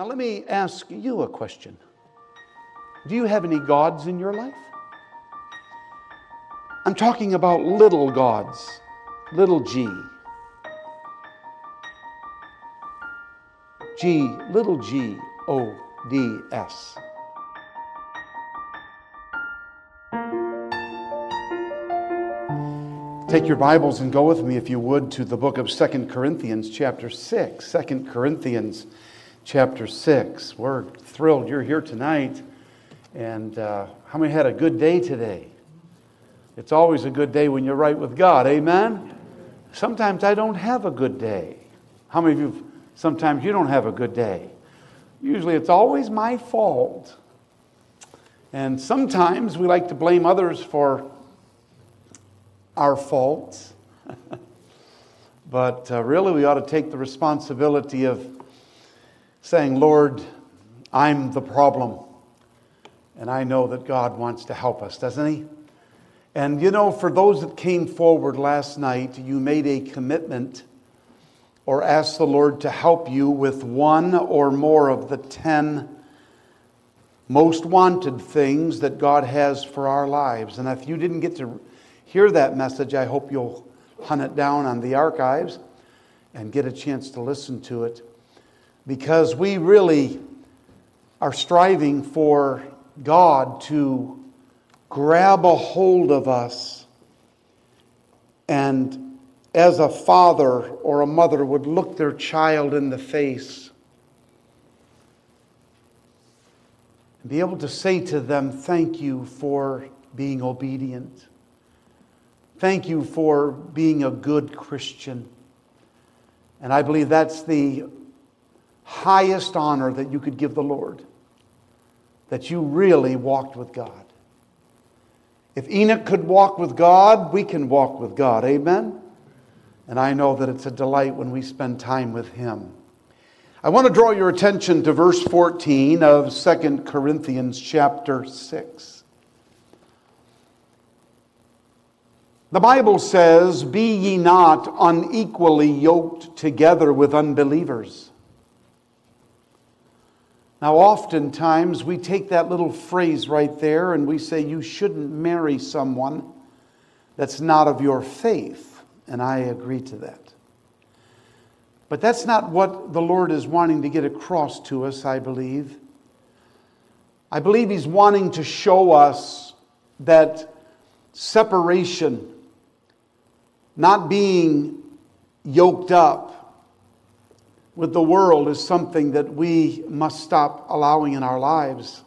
Now, let me ask you a question Do you have any gods in your life? I'm talking about little gods, little g. G, little g, O, D, S. Take your Bibles and go with me, if you would, to the book of Second Corinthians, chapter 6. 2 Corinthians, chapter 6. We're thrilled you're here tonight. And uh, how many had a good day today? It's always a good day when you're right with God. Amen? Sometimes I don't have a good day. How many of you, sometimes you don't have a good day? Usually it's always my fault. And sometimes we like to blame others for our faults. but uh, really, we ought to take the responsibility of saying, Lord, I'm the problem. And I know that God wants to help us, doesn't He? And you know, for those that came forward last night, you made a commitment or asked the Lord to help you with one or more of the 10 most wanted things that God has for our lives. And if you didn't get to hear that message, I hope you'll hunt it down on the archives and get a chance to listen to it because we really are striving for God to grab a hold of us and as a father or a mother would look their child in the face and be able to say to them, Thank you for being obedient. Thank you for being a good Christian. And I believe that's the highest honor that you could give the Lord, that you really walked with God. If Enoch could walk with God, we can walk with God. Amen? And I know that it's a delight when we spend time with Him. I want to draw your attention to verse 14 of 2 Corinthians chapter 6. The Bible says, Be ye not unequally yoked together with unbelievers. Now, oftentimes we take that little phrase right there and we say, You shouldn't marry someone that's not of your faith. And I agree to that. But that's not what the Lord is wanting to get across to us, I believe. I believe He's wanting to show us that separation not being yoked up with the world is something that we must stop allowing in our lives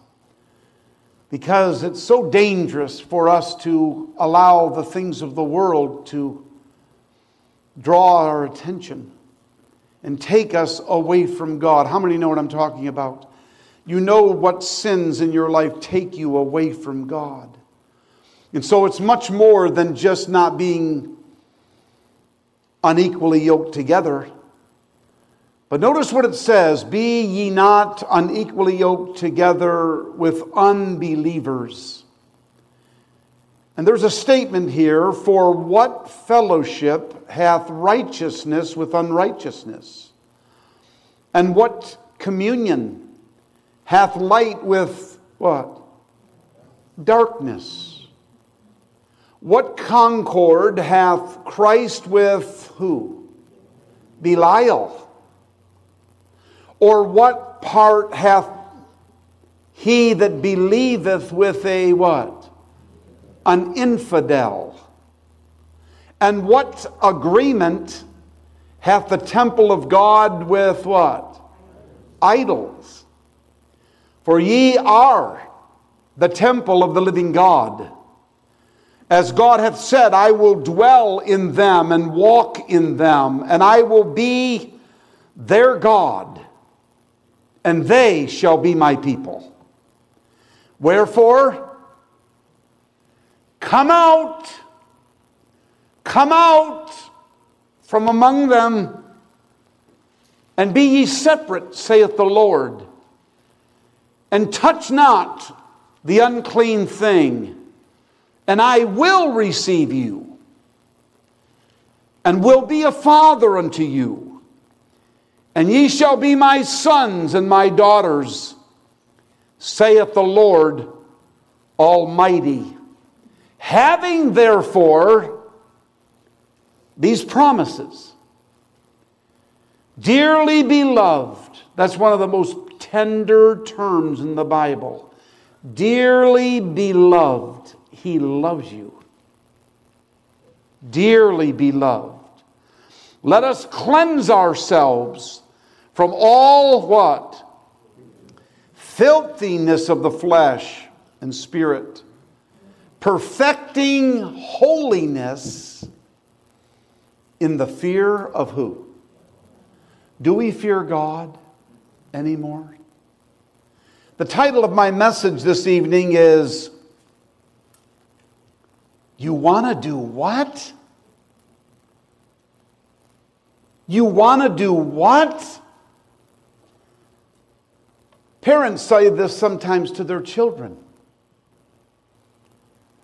because it's so dangerous for us to allow the things of the world to draw our attention and take us away from God. How many know what I'm talking about? You know what sins in your life take you away from God. And so it's much more than just not being unequally yoked together. But notice what it says Be ye not unequally yoked together with unbelievers. And there's a statement here for what fellowship hath righteousness with unrighteousness? And what communion hath light with what? Darkness. What concord hath Christ with who? Belial. Or what part hath he that believeth with a what? An infidel. And what agreement hath the temple of God with what? Idols. For ye are the temple of the living God. As God hath said, I will dwell in them and walk in them, and I will be their God, and they shall be my people. Wherefore, come out, come out from among them, and be ye separate, saith the Lord, and touch not the unclean thing and I will receive you, and will be a father unto you, And ye shall be my sons and my daughters, saith the Lord Almighty. Having therefore these promises, dearly beloved, that's one of the most tender terms in the Bible. Dearly beloved, He loves you. Dearly beloved. Let us cleanse ourselves from all what? Filthiness of the flesh and spirit, perfecting holiness in the fear of who? Do we fear God anymore? The title of my message this evening is You Want to Do What? You want to do what? Parents say this sometimes to their children.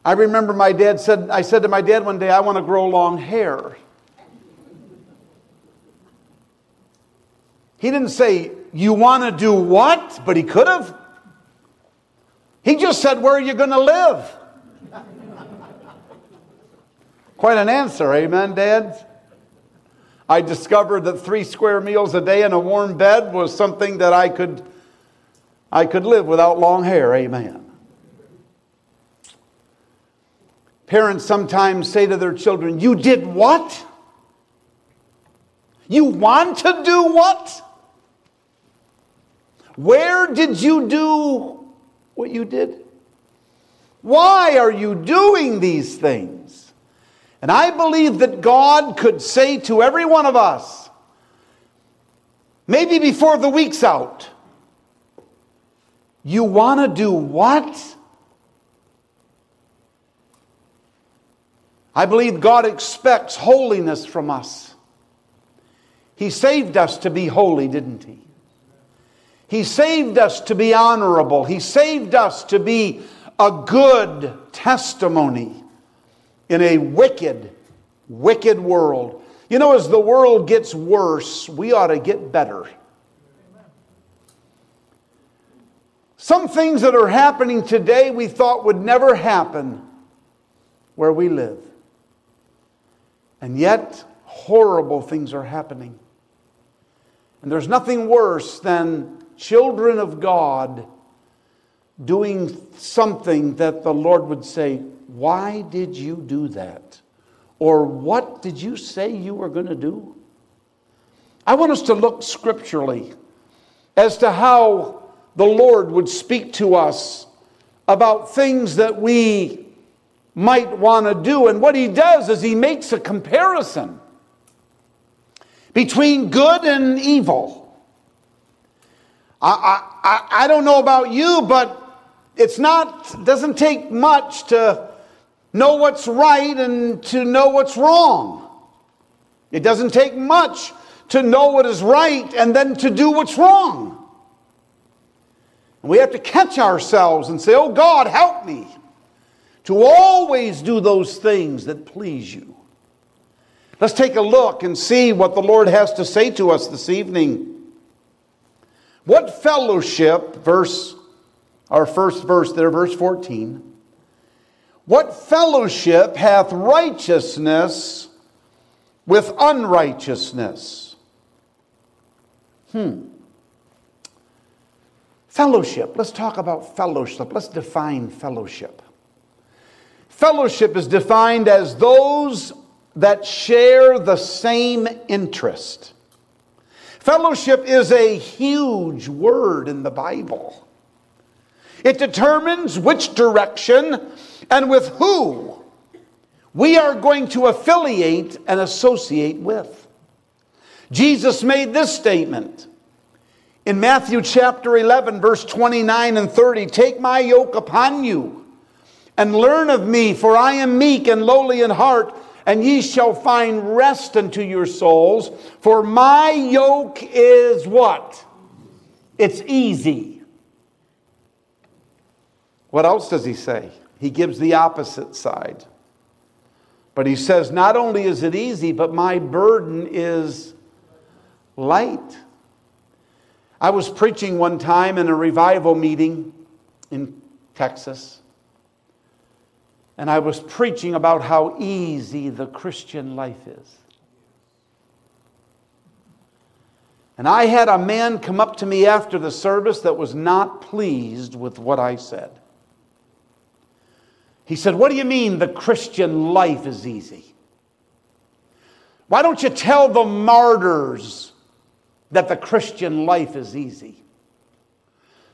I remember my dad said, I said to my dad one day, I want to grow long hair. He didn't say, You want to do what? But he could have. He just said, Where are you going to live? Quite an answer, amen, Dad? I discovered that three square meals a day and a warm bed was something that I could I could live without long hair. Amen. Parents sometimes say to their children, You did what? You want to do what? Where did you do what you did? Why are you doing these things? And I believe that God could say to every one of us, maybe before the week's out, you want to do what? I believe God expects holiness from us. He saved us to be holy, didn't He? He saved us to be honorable. He saved us to be a good testimony in a wicked, wicked world. You know, as the world gets worse, we ought to get better. Some things that are happening today we thought would never happen where we live. And yet, horrible things are happening. And there's nothing worse than children of God doing something that the Lord would say, Why did you do that? Or what did you say you were going to do? I want us to look scripturally as to how the Lord would speak to us about things that we might want to do. And what he does is he makes a comparison between good and evil. I, I, I don't know about you, but it's not, doesn't take much to know what's right and to know what's wrong. It doesn't take much to know what is right and then to do what's wrong. We have to catch ourselves and say, Oh God, help me to always do those things that please you. Let's take a look and see what the Lord has to say to us this evening. What fellowship, verse, our first verse there, verse 14. What fellowship hath righteousness with unrighteousness? Hmm. Fellowship. Let's talk about fellowship. Let's define fellowship. Fellowship is defined as those that share the same interest. Fellowship is a huge word in the Bible. It determines which direction and with who we are going to affiliate and associate with. Jesus made this statement in Matthew chapter 11, verse 29 and 30, take my yoke upon you and learn of me, for I am meek and lowly in heart, and ye shall find rest unto your souls. For my yoke is what? It's easy. What else does he say? He gives the opposite side. But he says, not only is it easy, but my burden is light. I was preaching one time in a revival meeting in Texas. And I was preaching about how easy the Christian life is. And I had a man come up to me after the service that was not pleased with what I said. He said, What do you mean the Christian life is easy? Why don't you tell the martyrs that the Christian life is easy?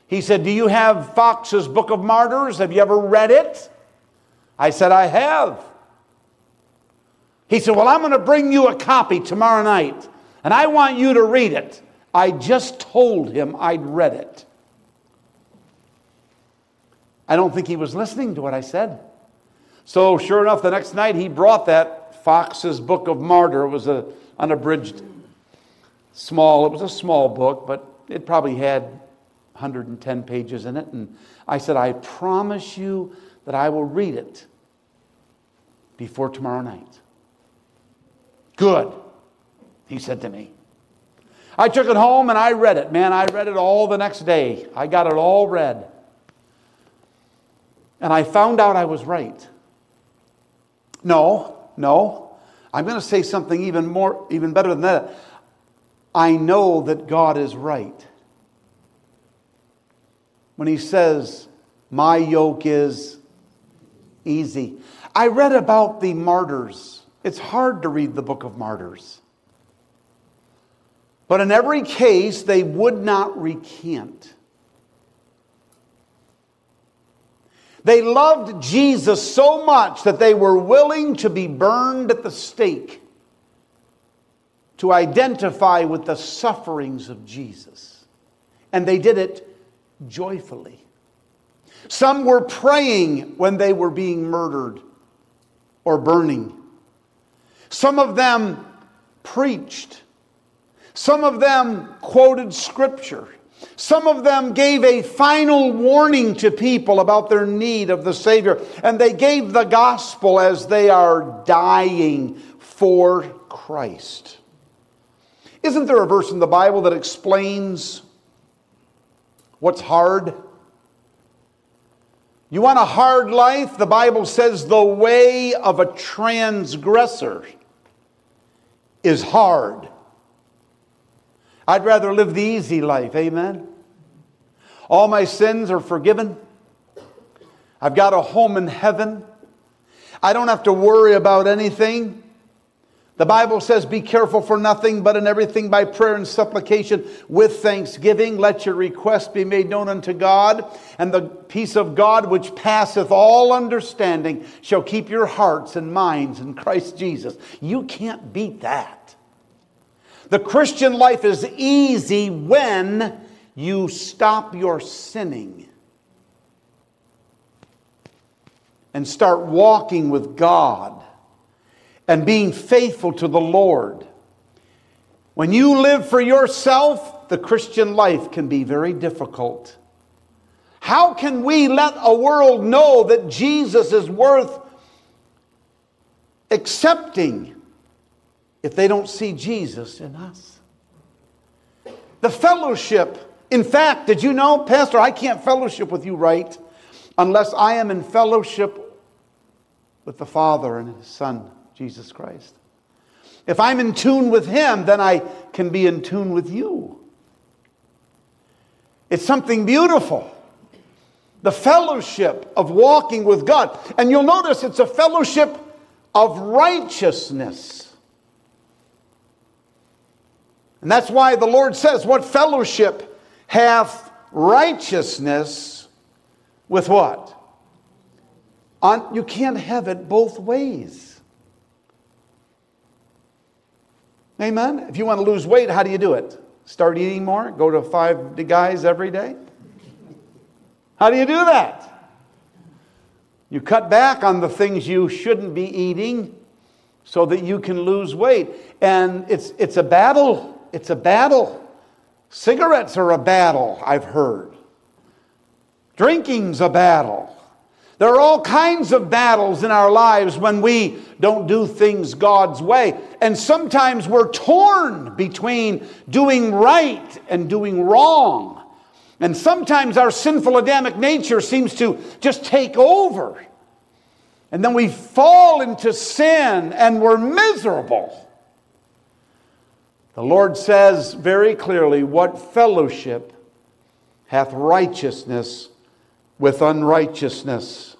He said, Do you have Fox's Book of Martyrs? Have you ever read it? I said, I have. He said, Well, I'm going to bring you a copy tomorrow night, and I want you to read it. I just told him I'd read it. I don't think he was listening to what I said. So, sure enough, the next night he brought that Fox's Book of Martyr. It was an unabridged, small, it was a small book, but it probably had 110 pages in it. And I said, I promise you that I will read it before tomorrow night. Good, he said to me. I took it home and I read it. Man, I read it all the next day. I got it all read. And I found out I was right. No, no. I'm going to say something even more, even better than that. I know that God is right. When he says, My yoke is easy. I read about the martyrs. It's hard to read the book of martyrs. But in every case, they would not recant. They loved Jesus so much that they were willing to be burned at the stake to identify with the sufferings of Jesus. And they did it joyfully. Some were praying when they were being murdered or burning. Some of them preached. Some of them quoted scripture. Some of them gave a final warning to people about their need of the Savior, and they gave the gospel as they are dying for Christ. Isn't there a verse in the Bible that explains what's hard? You want a hard life? The Bible says the way of a transgressor is hard. I'd rather live the easy life. Amen. All my sins are forgiven. I've got a home in heaven. I don't have to worry about anything. The Bible says, Be careful for nothing, but in everything by prayer and supplication with thanksgiving. Let your request be made known unto God. And the peace of God, which passeth all understanding, shall keep your hearts and minds in Christ Jesus. You can't beat that. The Christian life is easy when you stop your sinning and start walking with God and being faithful to the Lord. When you live for yourself, the Christian life can be very difficult. How can we let a world know that Jesus is worth accepting if they don't see Jesus in us. The fellowship, in fact, did you know, Pastor, I can't fellowship with you right unless I am in fellowship with the Father and His Son, Jesus Christ. If I'm in tune with Him, then I can be in tune with you. It's something beautiful. The fellowship of walking with God. And you'll notice it's a fellowship of righteousness. And that's why the Lord says, What fellowship hath righteousness with what? You can't have it both ways. Amen? If you want to lose weight, how do you do it? Start eating more? Go to five guys every day? How do you do that? You cut back on the things you shouldn't be eating so that you can lose weight. And it's, it's a battle. It's a battle. Cigarettes are a battle, I've heard. Drinking's a battle. There are all kinds of battles in our lives when we don't do things God's way. And sometimes we're torn between doing right and doing wrong. And sometimes our sinful Adamic nature seems to just take over. And then we fall into sin and we're miserable. The Lord says very clearly, What fellowship hath righteousness with unrighteousness?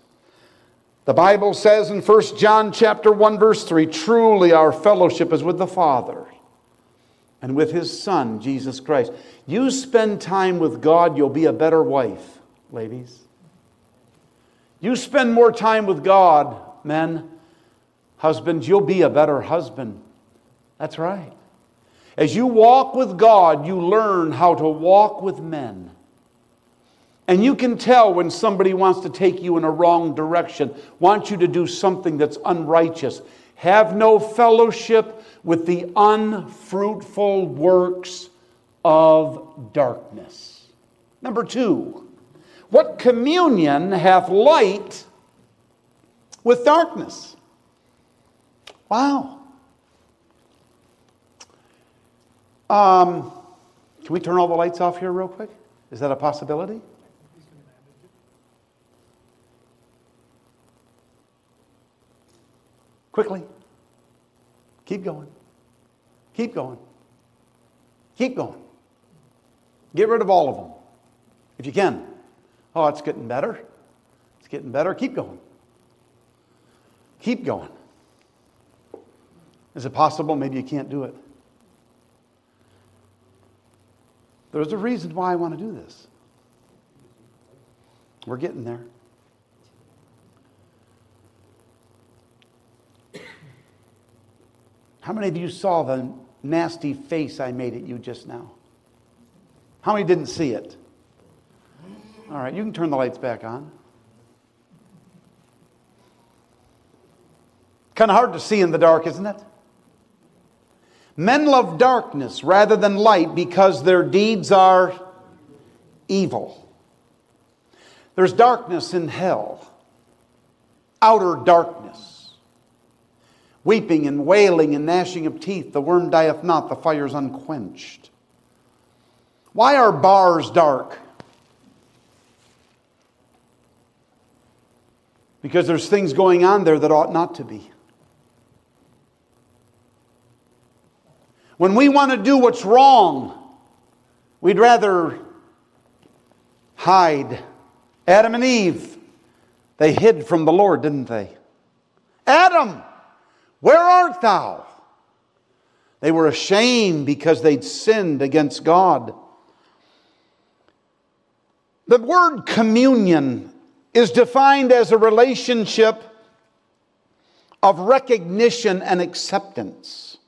The Bible says in 1 John chapter 1 verse 3, truly our fellowship is with the Father and with his son Jesus Christ. You spend time with God, you'll be a better wife, ladies. You spend more time with God, men, husbands, you'll be a better husband. That's right. As you walk with God, you learn how to walk with men. And you can tell when somebody wants to take you in a wrong direction, wants you to do something that's unrighteous. Have no fellowship with the unfruitful works of darkness. Number two, what communion hath light with darkness? Wow. Um, can we turn all the lights off here, real quick? Is that a possibility? Quickly. Keep going. Keep going. Keep going. Get rid of all of them if you can. Oh, it's getting better. It's getting better. Keep going. Keep going. Is it possible? Maybe you can't do it. There's a reason why I want to do this. We're getting there. How many of you saw the nasty face I made at you just now? How many didn't see it? All right, you can turn the lights back on. Kind of hard to see in the dark, isn't it? Men love darkness rather than light because their deeds are evil. There's darkness in hell, outer darkness, weeping and wailing and gnashing of teeth. The worm dieth not, the fire is unquenched. Why are bars dark? Because there's things going on there that ought not to be. When we want to do what's wrong, we'd rather hide. Adam and Eve, they hid from the Lord, didn't they? Adam, where art thou? They were ashamed because they'd sinned against God. The word communion is defined as a relationship of recognition and acceptance.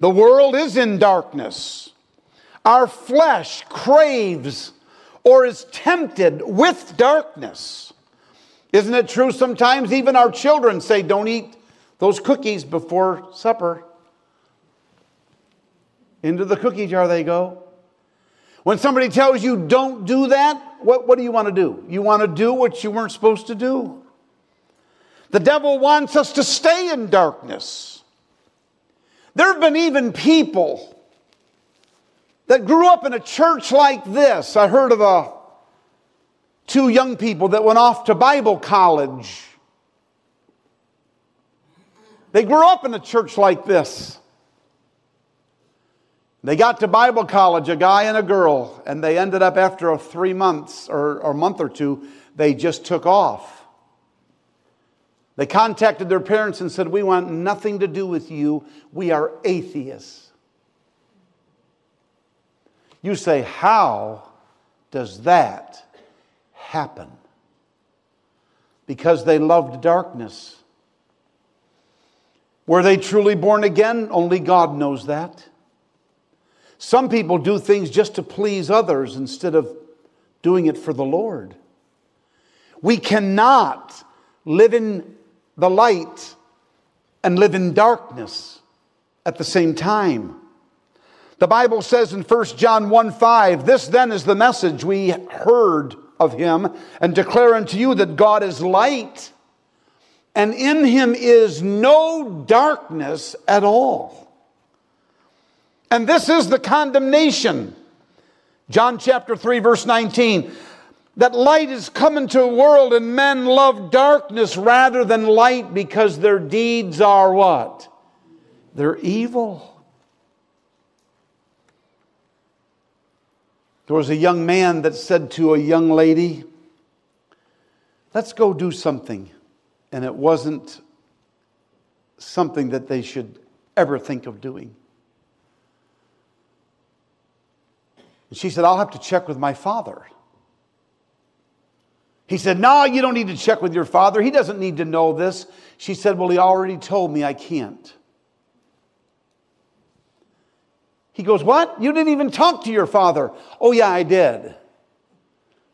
The world is in darkness. Our flesh craves or is tempted with darkness. Isn't it true sometimes even our children say, Don't eat those cookies before supper? Into the cookie jar they go. When somebody tells you don't do that, what, what do you want to do? You want to do what you weren't supposed to do. The devil wants us to stay in darkness. There have been even people that grew up in a church like this. I heard of a, two young people that went off to Bible college. They grew up in a church like this. They got to Bible college, a guy and a girl, and they ended up after three months or, or a month or two, they just took off. They contacted their parents and said, We want nothing to do with you. We are atheists. You say, How does that happen? Because they loved darkness. Were they truly born again? Only God knows that. Some people do things just to please others instead of doing it for the Lord. We cannot live in the light and live in darkness at the same time. The Bible says in 1 John 1 5, this then is the message we heard of him and declare unto you that God is light, and in him is no darkness at all. And this is the condemnation. John chapter 3, verse 19. That light is come into the world, and men love darkness rather than light because their deeds are what? They're evil. There was a young man that said to a young lady, Let's go do something. And it wasn't something that they should ever think of doing. And she said, I'll have to check with my father. He said, No, you don't need to check with your father. He doesn't need to know this. She said, Well, he already told me I can't. He goes, What? You didn't even talk to your father. Oh, yeah, I did.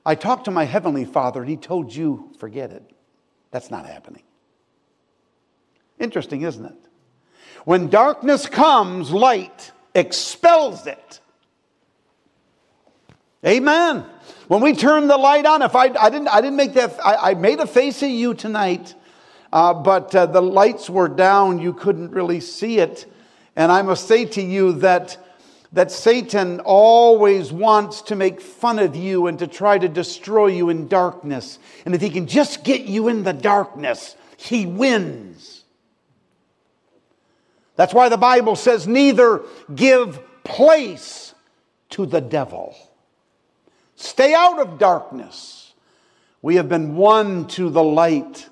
I talked to my heavenly father and he told you, forget it. That's not happening. Interesting, isn't it? When darkness comes, light expels it. Amen. When we turn the light on, if I, I didn't, I didn't make that, I, I made a face at you tonight, uh, but uh, the lights were down. You couldn't really see it. And I must say to you that that Satan always wants to make fun of you and to try to destroy you in darkness. And if he can just get you in the darkness, he wins. That's why the Bible says, neither give place to the devil. Stay out of darkness. We have been won to the light.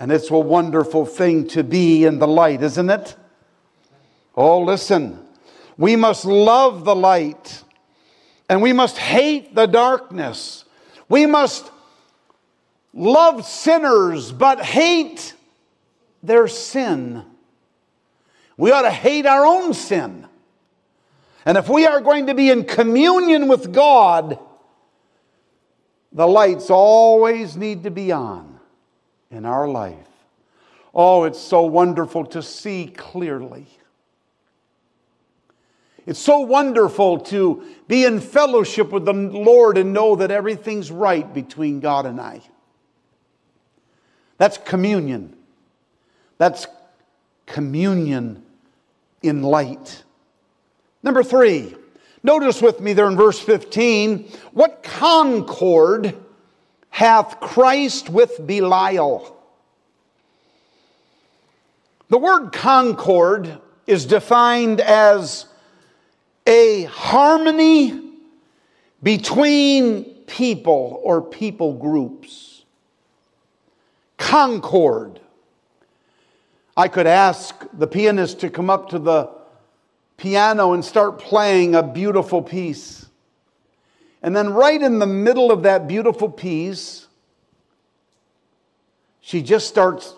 And it's a wonderful thing to be in the light, isn't it? Oh, listen. We must love the light and we must hate the darkness. We must love sinners but hate their sin. We ought to hate our own sin. And if we are going to be in communion with God, the lights always need to be on in our life. Oh, it's so wonderful to see clearly. It's so wonderful to be in fellowship with the Lord and know that everything's right between God and I. That's communion. That's communion in light. Number three, notice with me there in verse 15 what concord hath Christ with Belial? The word concord is defined as a harmony between people or people groups. Concord. I could ask the pianist to come up to the piano and start playing a beautiful piece. And then, right in the middle of that beautiful piece, she just starts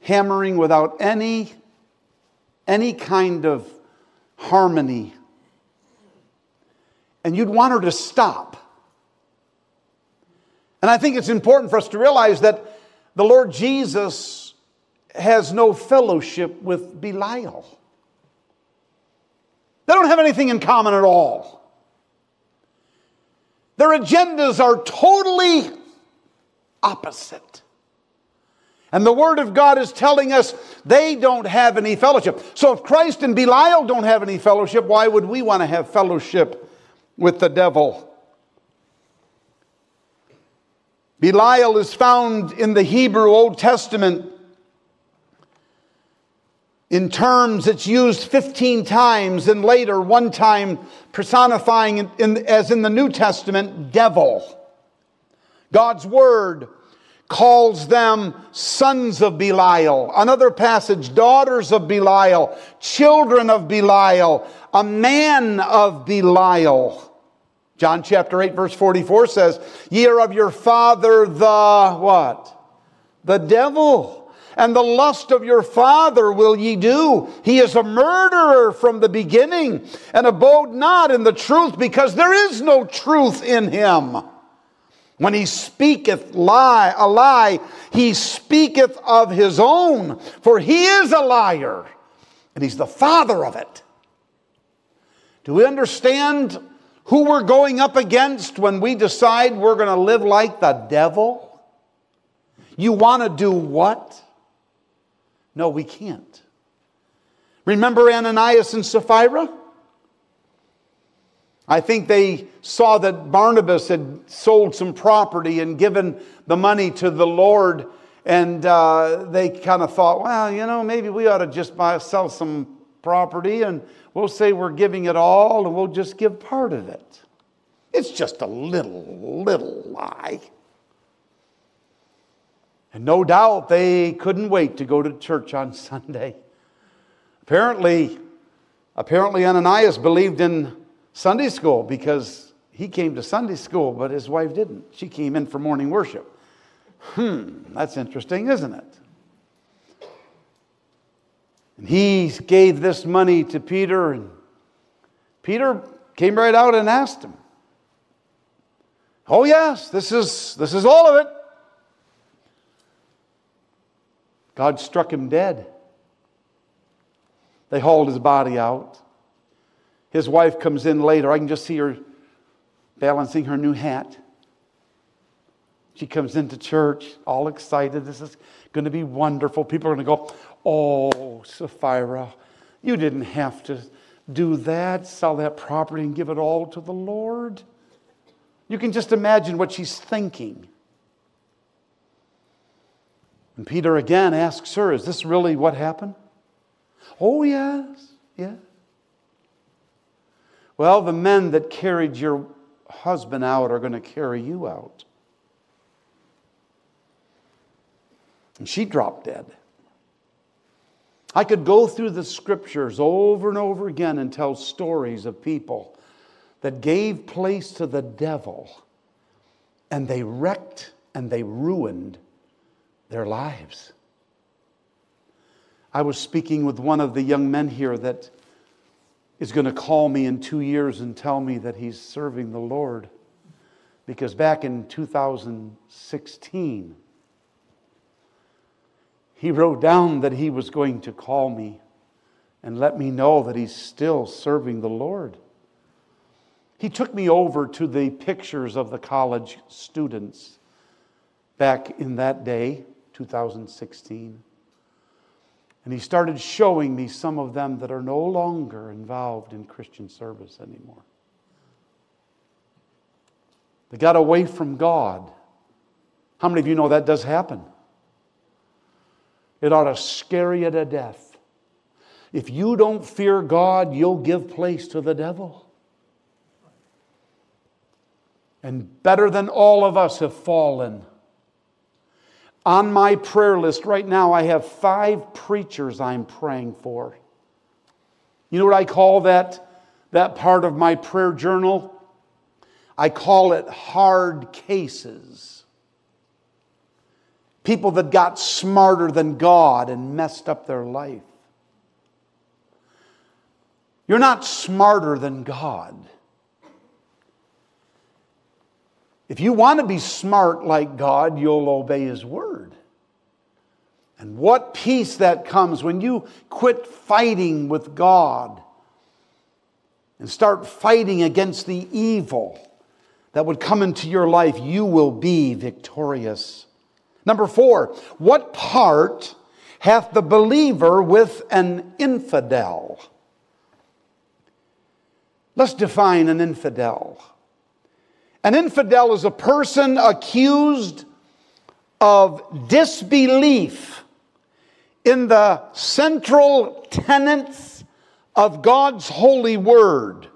hammering without any, any kind of harmony. And you'd want her to stop. And I think it's important for us to realize that the Lord Jesus has no fellowship with Belial. They don't have anything in common at all. Their agendas are totally opposite. And the Word of God is telling us they don't have any fellowship. So if Christ and Belial don't have any fellowship, why would we want to have fellowship with the devil? Belial is found in the Hebrew Old Testament in terms it's used 15 times and later one time personifying in, in, as in the New Testament devil. God's word calls them sons of Belial. Another passage, daughters of Belial, children of Belial, a man of Belial. John chapter 8 verse 44 says, Ye are of your father the what? The devil. And the lust of your father will ye do. He is a murderer from the beginning and abode not in the truth because there is no truth in him. When he speaketh lie, a lie, he speaketh of his own, for he is a liar, and he's the father of it. Do we understand who we're going up against when we decide we're going to live like the devil? You want to do what? No, we can't. Remember Ananias and Sapphira? I think they saw that Barnabas had sold some property and given the money to the Lord, and uh, they kind of thought, well, you know, maybe we ought to just buy, sell some property and we'll say we're giving it all and we'll just give part of it. It's just a little, little lie. And no doubt they couldn't wait to go to church on Sunday. Apparently, apparently Ananias believed in Sunday school because he came to Sunday school, but his wife didn't. She came in for morning worship. Hmm, that's interesting, isn't it? And he gave this money to Peter, and Peter came right out and asked him, Oh, yes, this is, this is all of it. God struck him dead. They hauled his body out. His wife comes in later. I can just see her balancing her new hat. She comes into church all excited. This is going to be wonderful. People are going to go, Oh, Sapphira, you didn't have to do that, sell that property and give it all to the Lord. You can just imagine what she's thinking. And Peter again asks her, Is this really what happened? Oh, yes, yes. Well, the men that carried your husband out are going to carry you out. And she dropped dead. I could go through the scriptures over and over again and tell stories of people that gave place to the devil and they wrecked and they ruined their lives. I was speaking with one of the young men here that is going to call me in two years and tell me that he's serving the Lord. Because back in 2016, he wrote down that he was going to call me and let me know that he's still serving the Lord. He took me over to the pictures of the college students back in that day, 2016. And he started showing me some of them that are no longer involved in Christian service anymore. They got away from God. How many of you know that does happen? It ought to scare you to death. If you don't fear God, you'll give place to the devil. And better than all of us have fallen. On my prayer list right now, I have five preachers I'm praying for. You know what I call that, that part of my prayer journal? I call it hard cases people that got smarter than God and messed up their life. You're not smarter than God. If you want to be smart like God, you'll obey His word. And what peace that comes when you quit fighting with God and start fighting against the evil that would come into your life, you will be victorious. Number four, what part hath the believer with an infidel? Let's define an infidel. An infidel is a person accused of disbelief in the central tenets of God's holy word.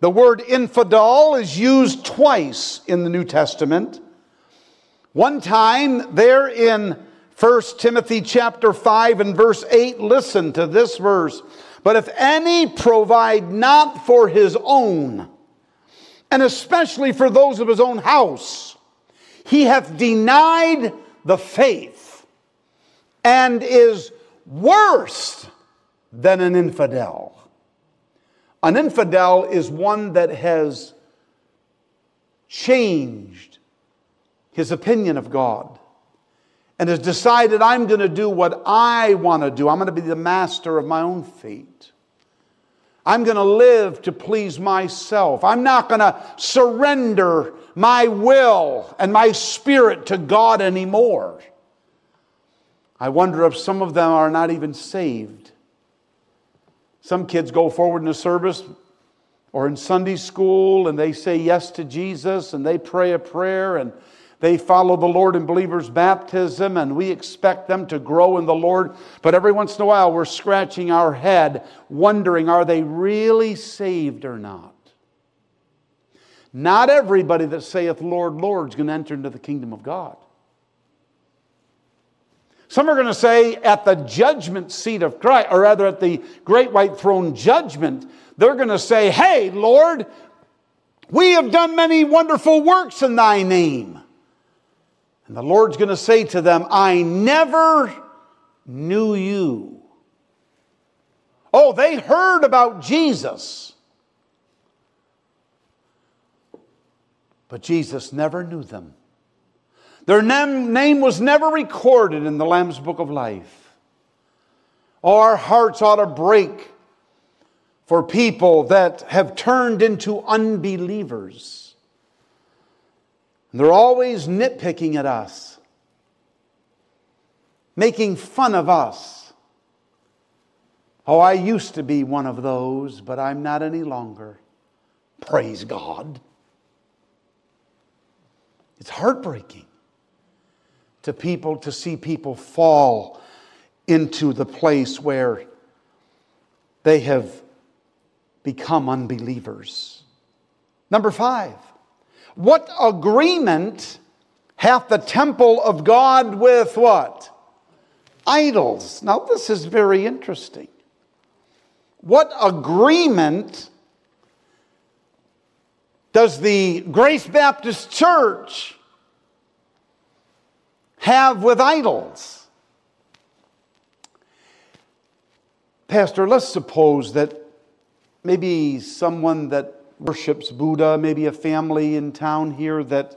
The word infidel is used twice in the New Testament. One time there in 1 Timothy chapter 5 and verse 8, listen to this verse. But if any provide not for his own, and especially for those of his own house, he hath denied the faith and is worse than an infidel. An infidel is one that has changed his opinion of God and has decided, I'm going to do what I want to do. I'm going to be the master of my own fate. I'm going to live to please myself. I'm not going to surrender my will and my spirit to God anymore. I wonder if some of them are not even saved. Some kids go forward in a service or in Sunday school and they say yes to Jesus and they pray a prayer and they follow the Lord in believers' baptism, and we expect them to grow in the Lord. But every once in a while, we're scratching our head, wondering are they really saved or not? Not everybody that saith, Lord, Lord, is going to enter into the kingdom of God. Some are going to say at the judgment seat of Christ, or rather at the great white throne judgment, they're going to say, Hey, Lord, we have done many wonderful works in thy name. And the Lord's going to say to them, I never knew you. Oh, they heard about Jesus. But Jesus never knew them. Their name was never recorded in the Lamb's Book of Life. Oh, our hearts ought to break for people that have turned into unbelievers. And they're always nitpicking at us, making fun of us. Oh, I used to be one of those, but I'm not any longer. Praise God. It's heartbreaking to people to see people fall into the place where they have become unbelievers. Number five, what agreement hath the temple of God with what? Idols. Now, this is very interesting. What agreement does the Grace Baptist Church have with idols? Pastor, let's suppose that maybe someone that worships Buddha, maybe a family in town here that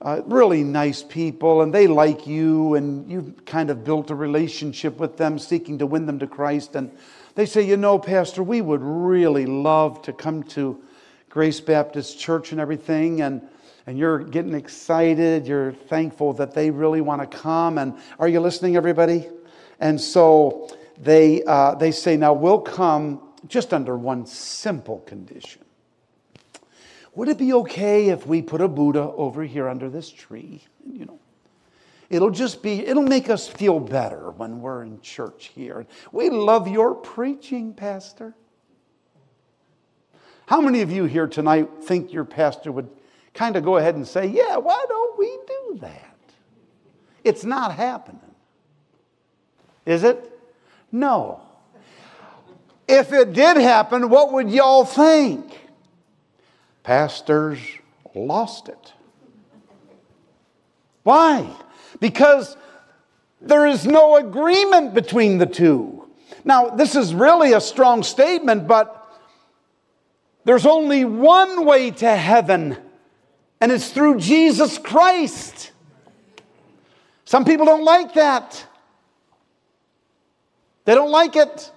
uh, really nice people and they like you and you've kind of built a relationship with them, seeking to win them to Christ. And they say, You know, Pastor, we would really love to come to Grace Baptist Church and everything. And and you're getting excited. You're thankful that they really want to come. And are you listening, everybody? And so they, uh, they say, now we'll come just under one simple condition. Would it be okay if we put a Buddha over here under this tree? You know, it'll just be, it'll make us feel better when we're in church here. We love your preaching, Pastor. How many of you here tonight think your pastor would kind of go ahead and say, Yeah, why don't we do that? It's not happening. Is it? No. If it did happen, what would y'all think? Pastors lost it. Why? Because there is no agreement between the two. Now, this is really a strong statement, but there's only one way to heaven, and it's through Jesus Christ. Some people don't like that. They don't like it.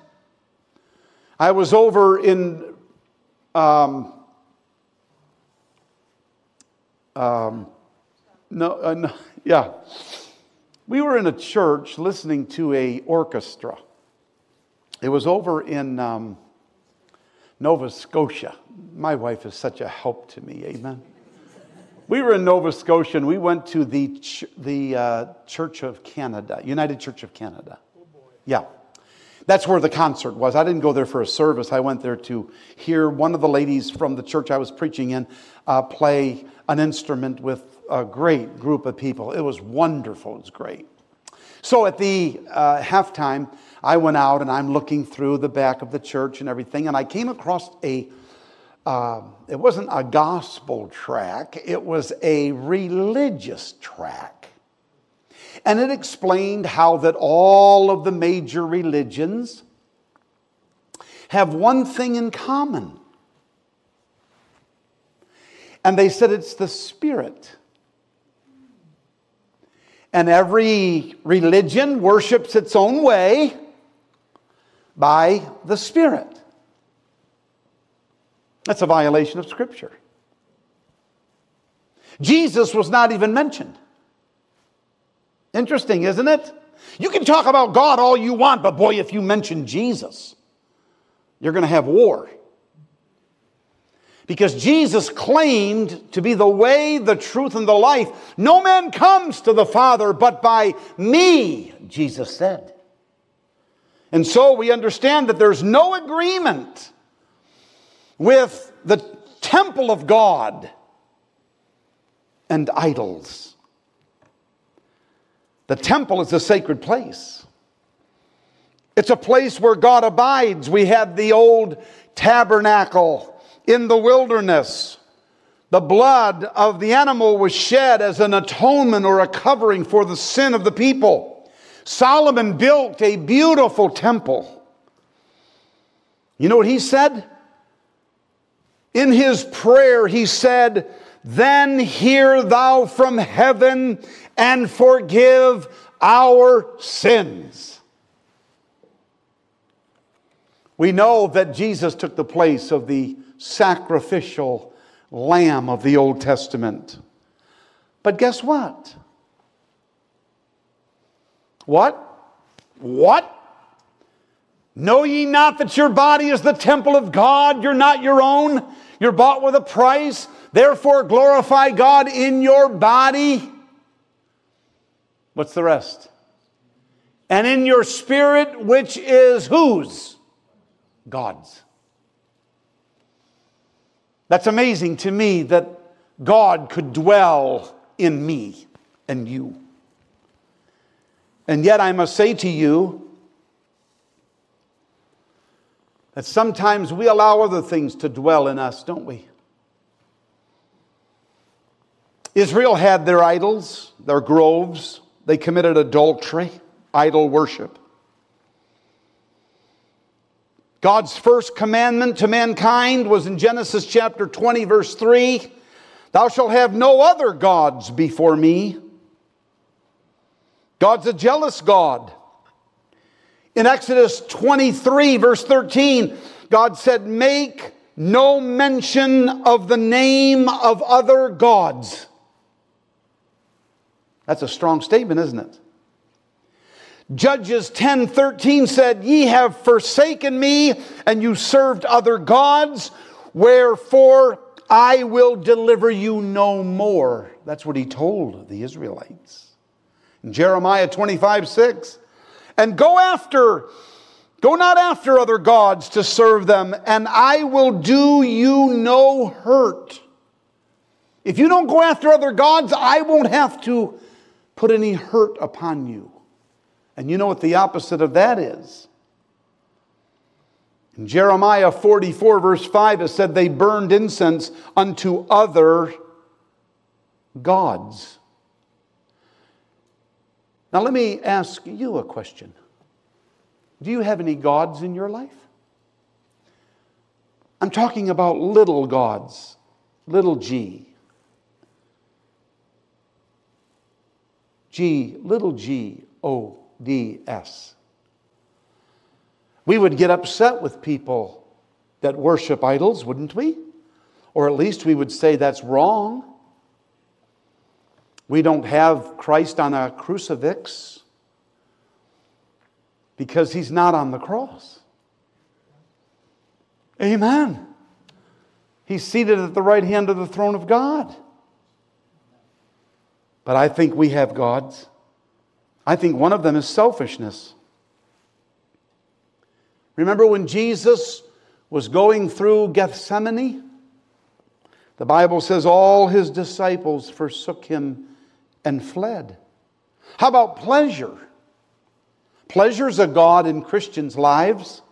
I was over in um, um, no, uh, no, yeah. We were in a church listening to a orchestra. It was over in um, Nova Scotia. My wife is such a help to me. Amen. We were in Nova Scotia and we went to the, ch- the uh, Church of Canada, United Church of Canada. Yeah. That's where the concert was. I didn't go there for a service. I went there to hear one of the ladies from the church I was preaching in uh, play an instrument with a great group of people. It was wonderful. It was great. So at the uh, halftime, I went out and I'm looking through the back of the church and everything, and I came across a, uh, it wasn't a gospel track, it was a religious track. And it explained how that all of the major religions have one thing in common and they said it's the Spirit. And every religion worships its own way by the Spirit. That's a violation of Scripture. Jesus was not even mentioned. Interesting, isn't it? You can talk about God all you want, but boy, if you mention Jesus, you're going to have war. Because Jesus claimed to be the way, the truth, and the life. No man comes to the Father but by me, Jesus said. And so we understand that there's no agreement with the temple of God and idols. The temple is a sacred place. It's a place where God abides. We had the old tabernacle in the wilderness. The blood of the animal was shed as an atonement or a covering for the sin of the people. Solomon built a beautiful temple. You know what he said? In his prayer, he said, Then hear thou from heaven and forgive our sins. We know that Jesus took the place of the sacrificial lamb of the Old Testament. But guess what? What? What? Know ye not that your body is the temple of God? You're not your own. You're bought with a price. Therefore, glorify God in your body. What's the rest? And in your spirit, which is whose? God's. That's amazing to me that God could dwell in me and you. And yet, I must say to you that sometimes we allow other things to dwell in us, don't we? Israel had their idols, their groves, they committed adultery, idol worship. God's first commandment to mankind was in Genesis chapter 20, verse 3 Thou shalt have no other gods before me. God's a jealous God. In Exodus 23, verse 13, God said, Make no mention of the name of other gods. That's a strong statement, isn't it? Judges 10 13 said, Ye have forsaken me, and you served other gods, wherefore I will deliver you no more. That's what he told the Israelites. In Jeremiah 25 6, and go after, go not after other gods to serve them, and I will do you no hurt. If you don't go after other gods, I won't have to put any hurt upon you. And you know what the opposite of that is? In Jeremiah 44, verse 5, it said, They burned incense unto other gods. Now, let me ask you a question Do you have any gods in your life? I'm talking about little gods, little g. G, little g, O D S. We would get upset with people that worship idols, wouldn't we? Or at least we would say that's wrong. We don't have Christ on a crucifix because he's not on the cross. Amen. He's seated at the right hand of the throne of God. But I think we have gods. I think one of them is selfishness. Remember when Jesus was going through Gethsemane? The Bible says all his disciples forsook him and fled. How about pleasure? Pleasure's a God in Christians' lives.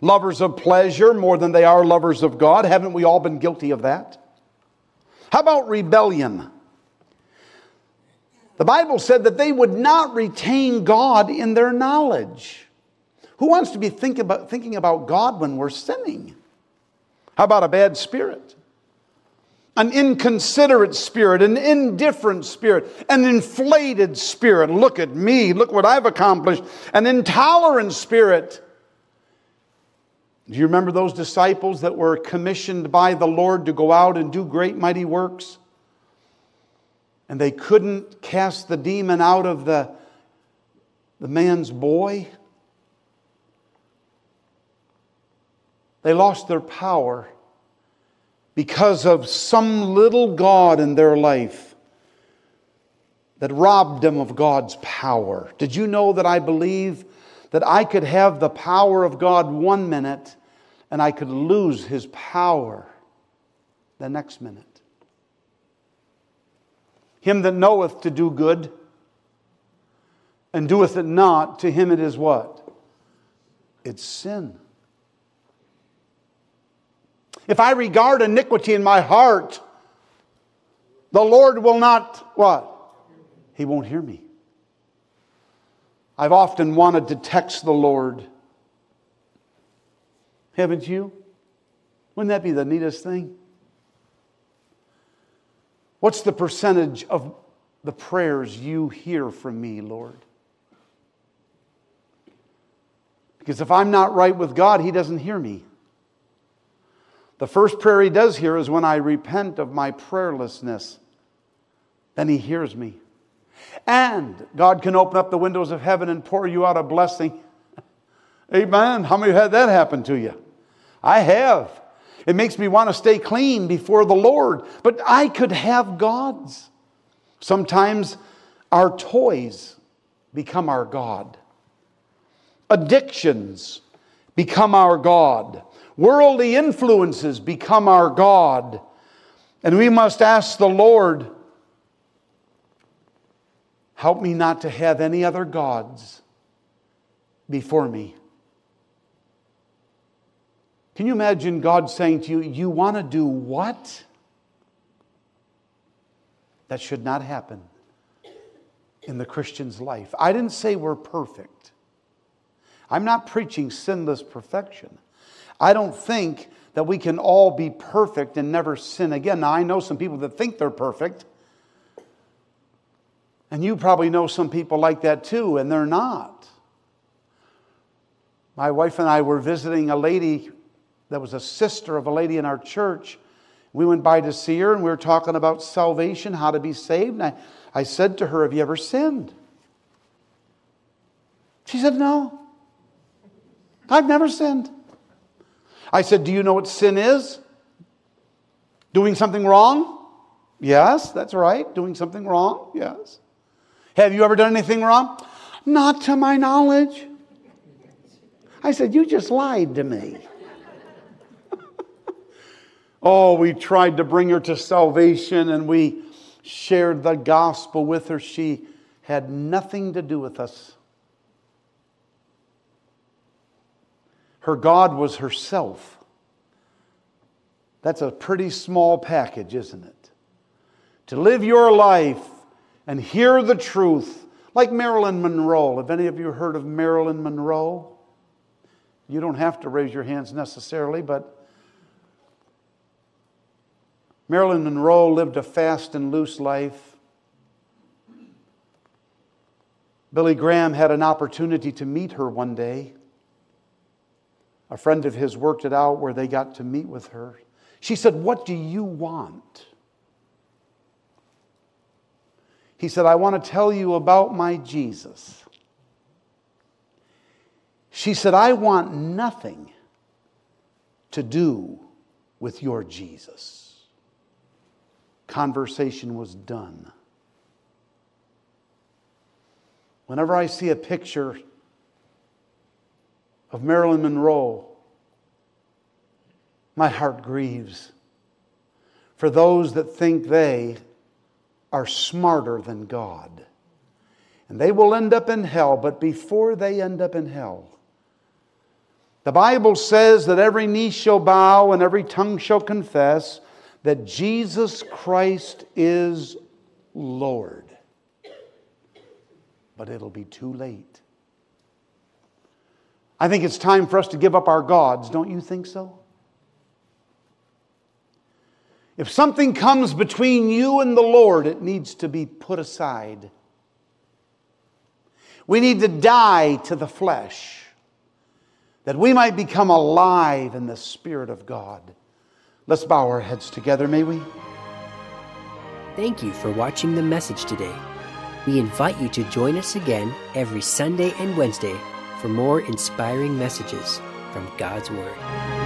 Lovers of pleasure more than they are lovers of God. Haven't we all been guilty of that? How about rebellion? The Bible said that they would not retain God in their knowledge. Who wants to be think about, thinking about God when we're sinning? How about a bad spirit? An inconsiderate spirit, an indifferent spirit, an inflated spirit. Look at me, look what I've accomplished. An intolerant spirit. Do you remember those disciples that were commissioned by the Lord to go out and do great mighty works? And they couldn't cast the demon out of the, the man's boy? They lost their power because of some little God in their life that robbed them of God's power. Did you know that I believe that I could have the power of God one minute and I could lose his power the next minute. Him that knoweth to do good and doeth it not, to him it is what? It's sin. If I regard iniquity in my heart, the Lord will not what? He won't hear me. I've often wanted to text the Lord haven't you? Wouldn't that be the neatest thing? What's the percentage of the prayers you hear from me, Lord? Because if I'm not right with God, He doesn't hear me. The first prayer He does hear is when I repent of my prayerlessness. Then He hears me. And God can open up the windows of heaven and pour you out a blessing Amen. How many had that happen to you? I have. It makes me want to stay clean before the Lord, but I could have gods. Sometimes our toys become our God. Addictions become our God. Worldly influences become our God. And we must ask the Lord, help me not to have any other gods before me. Can you imagine God saying to you, You want to do what? That should not happen in the Christian's life. I didn't say we're perfect. I'm not preaching sinless perfection. I don't think that we can all be perfect and never sin again. Now, I know some people that think they're perfect. And you probably know some people like that too, and they're not. My wife and I were visiting a lady that was a sister of a lady in our church. We went by to see her and we were talking about salvation, how to be saved. And I, I said to her, Have you ever sinned? She said, No. I've never sinned. I said, Do you know what sin is? Doing something wrong? Yes, that's right. Doing something wrong? Yes. Have you ever done anything wrong? Not to my knowledge. I said, You just lied to me. Oh, we tried to bring her to salvation and we shared the gospel with her. She had nothing to do with us. Her God was herself. That's a pretty small package, isn't it? To live your life and hear the truth, like Marilyn Monroe. Have any of you heard of Marilyn Monroe? You don't have to raise your hands necessarily, but Marilyn Monroe lived a fast and loose life. Billy Graham had an opportunity to meet her one day. A friend of his worked it out where they got to meet with her. She said, What do you want? He said, I want to tell you about my Jesus. She said, I want nothing to do with your Jesus conversation was done. Whenever I see a picture of Marilyn Monroe, my heart grieves for those that think they are smarter than God. And they will end up in hell, but before they end up in hell, the Bible says that every knee shall bow and every tongue shall confess that Jesus Christ is Lord. But it'll be too late. I think it's time for us to give up our gods. Don't you think so? If something comes between you and the Lord, it needs to be put aside. We need to die to the flesh. that we might become alive in the Spirit of God. Let's bow our heads together, may we? Thank you for watching the message today. We invite you to join us again every Sunday and Wednesday for more inspiring messages from God's Word.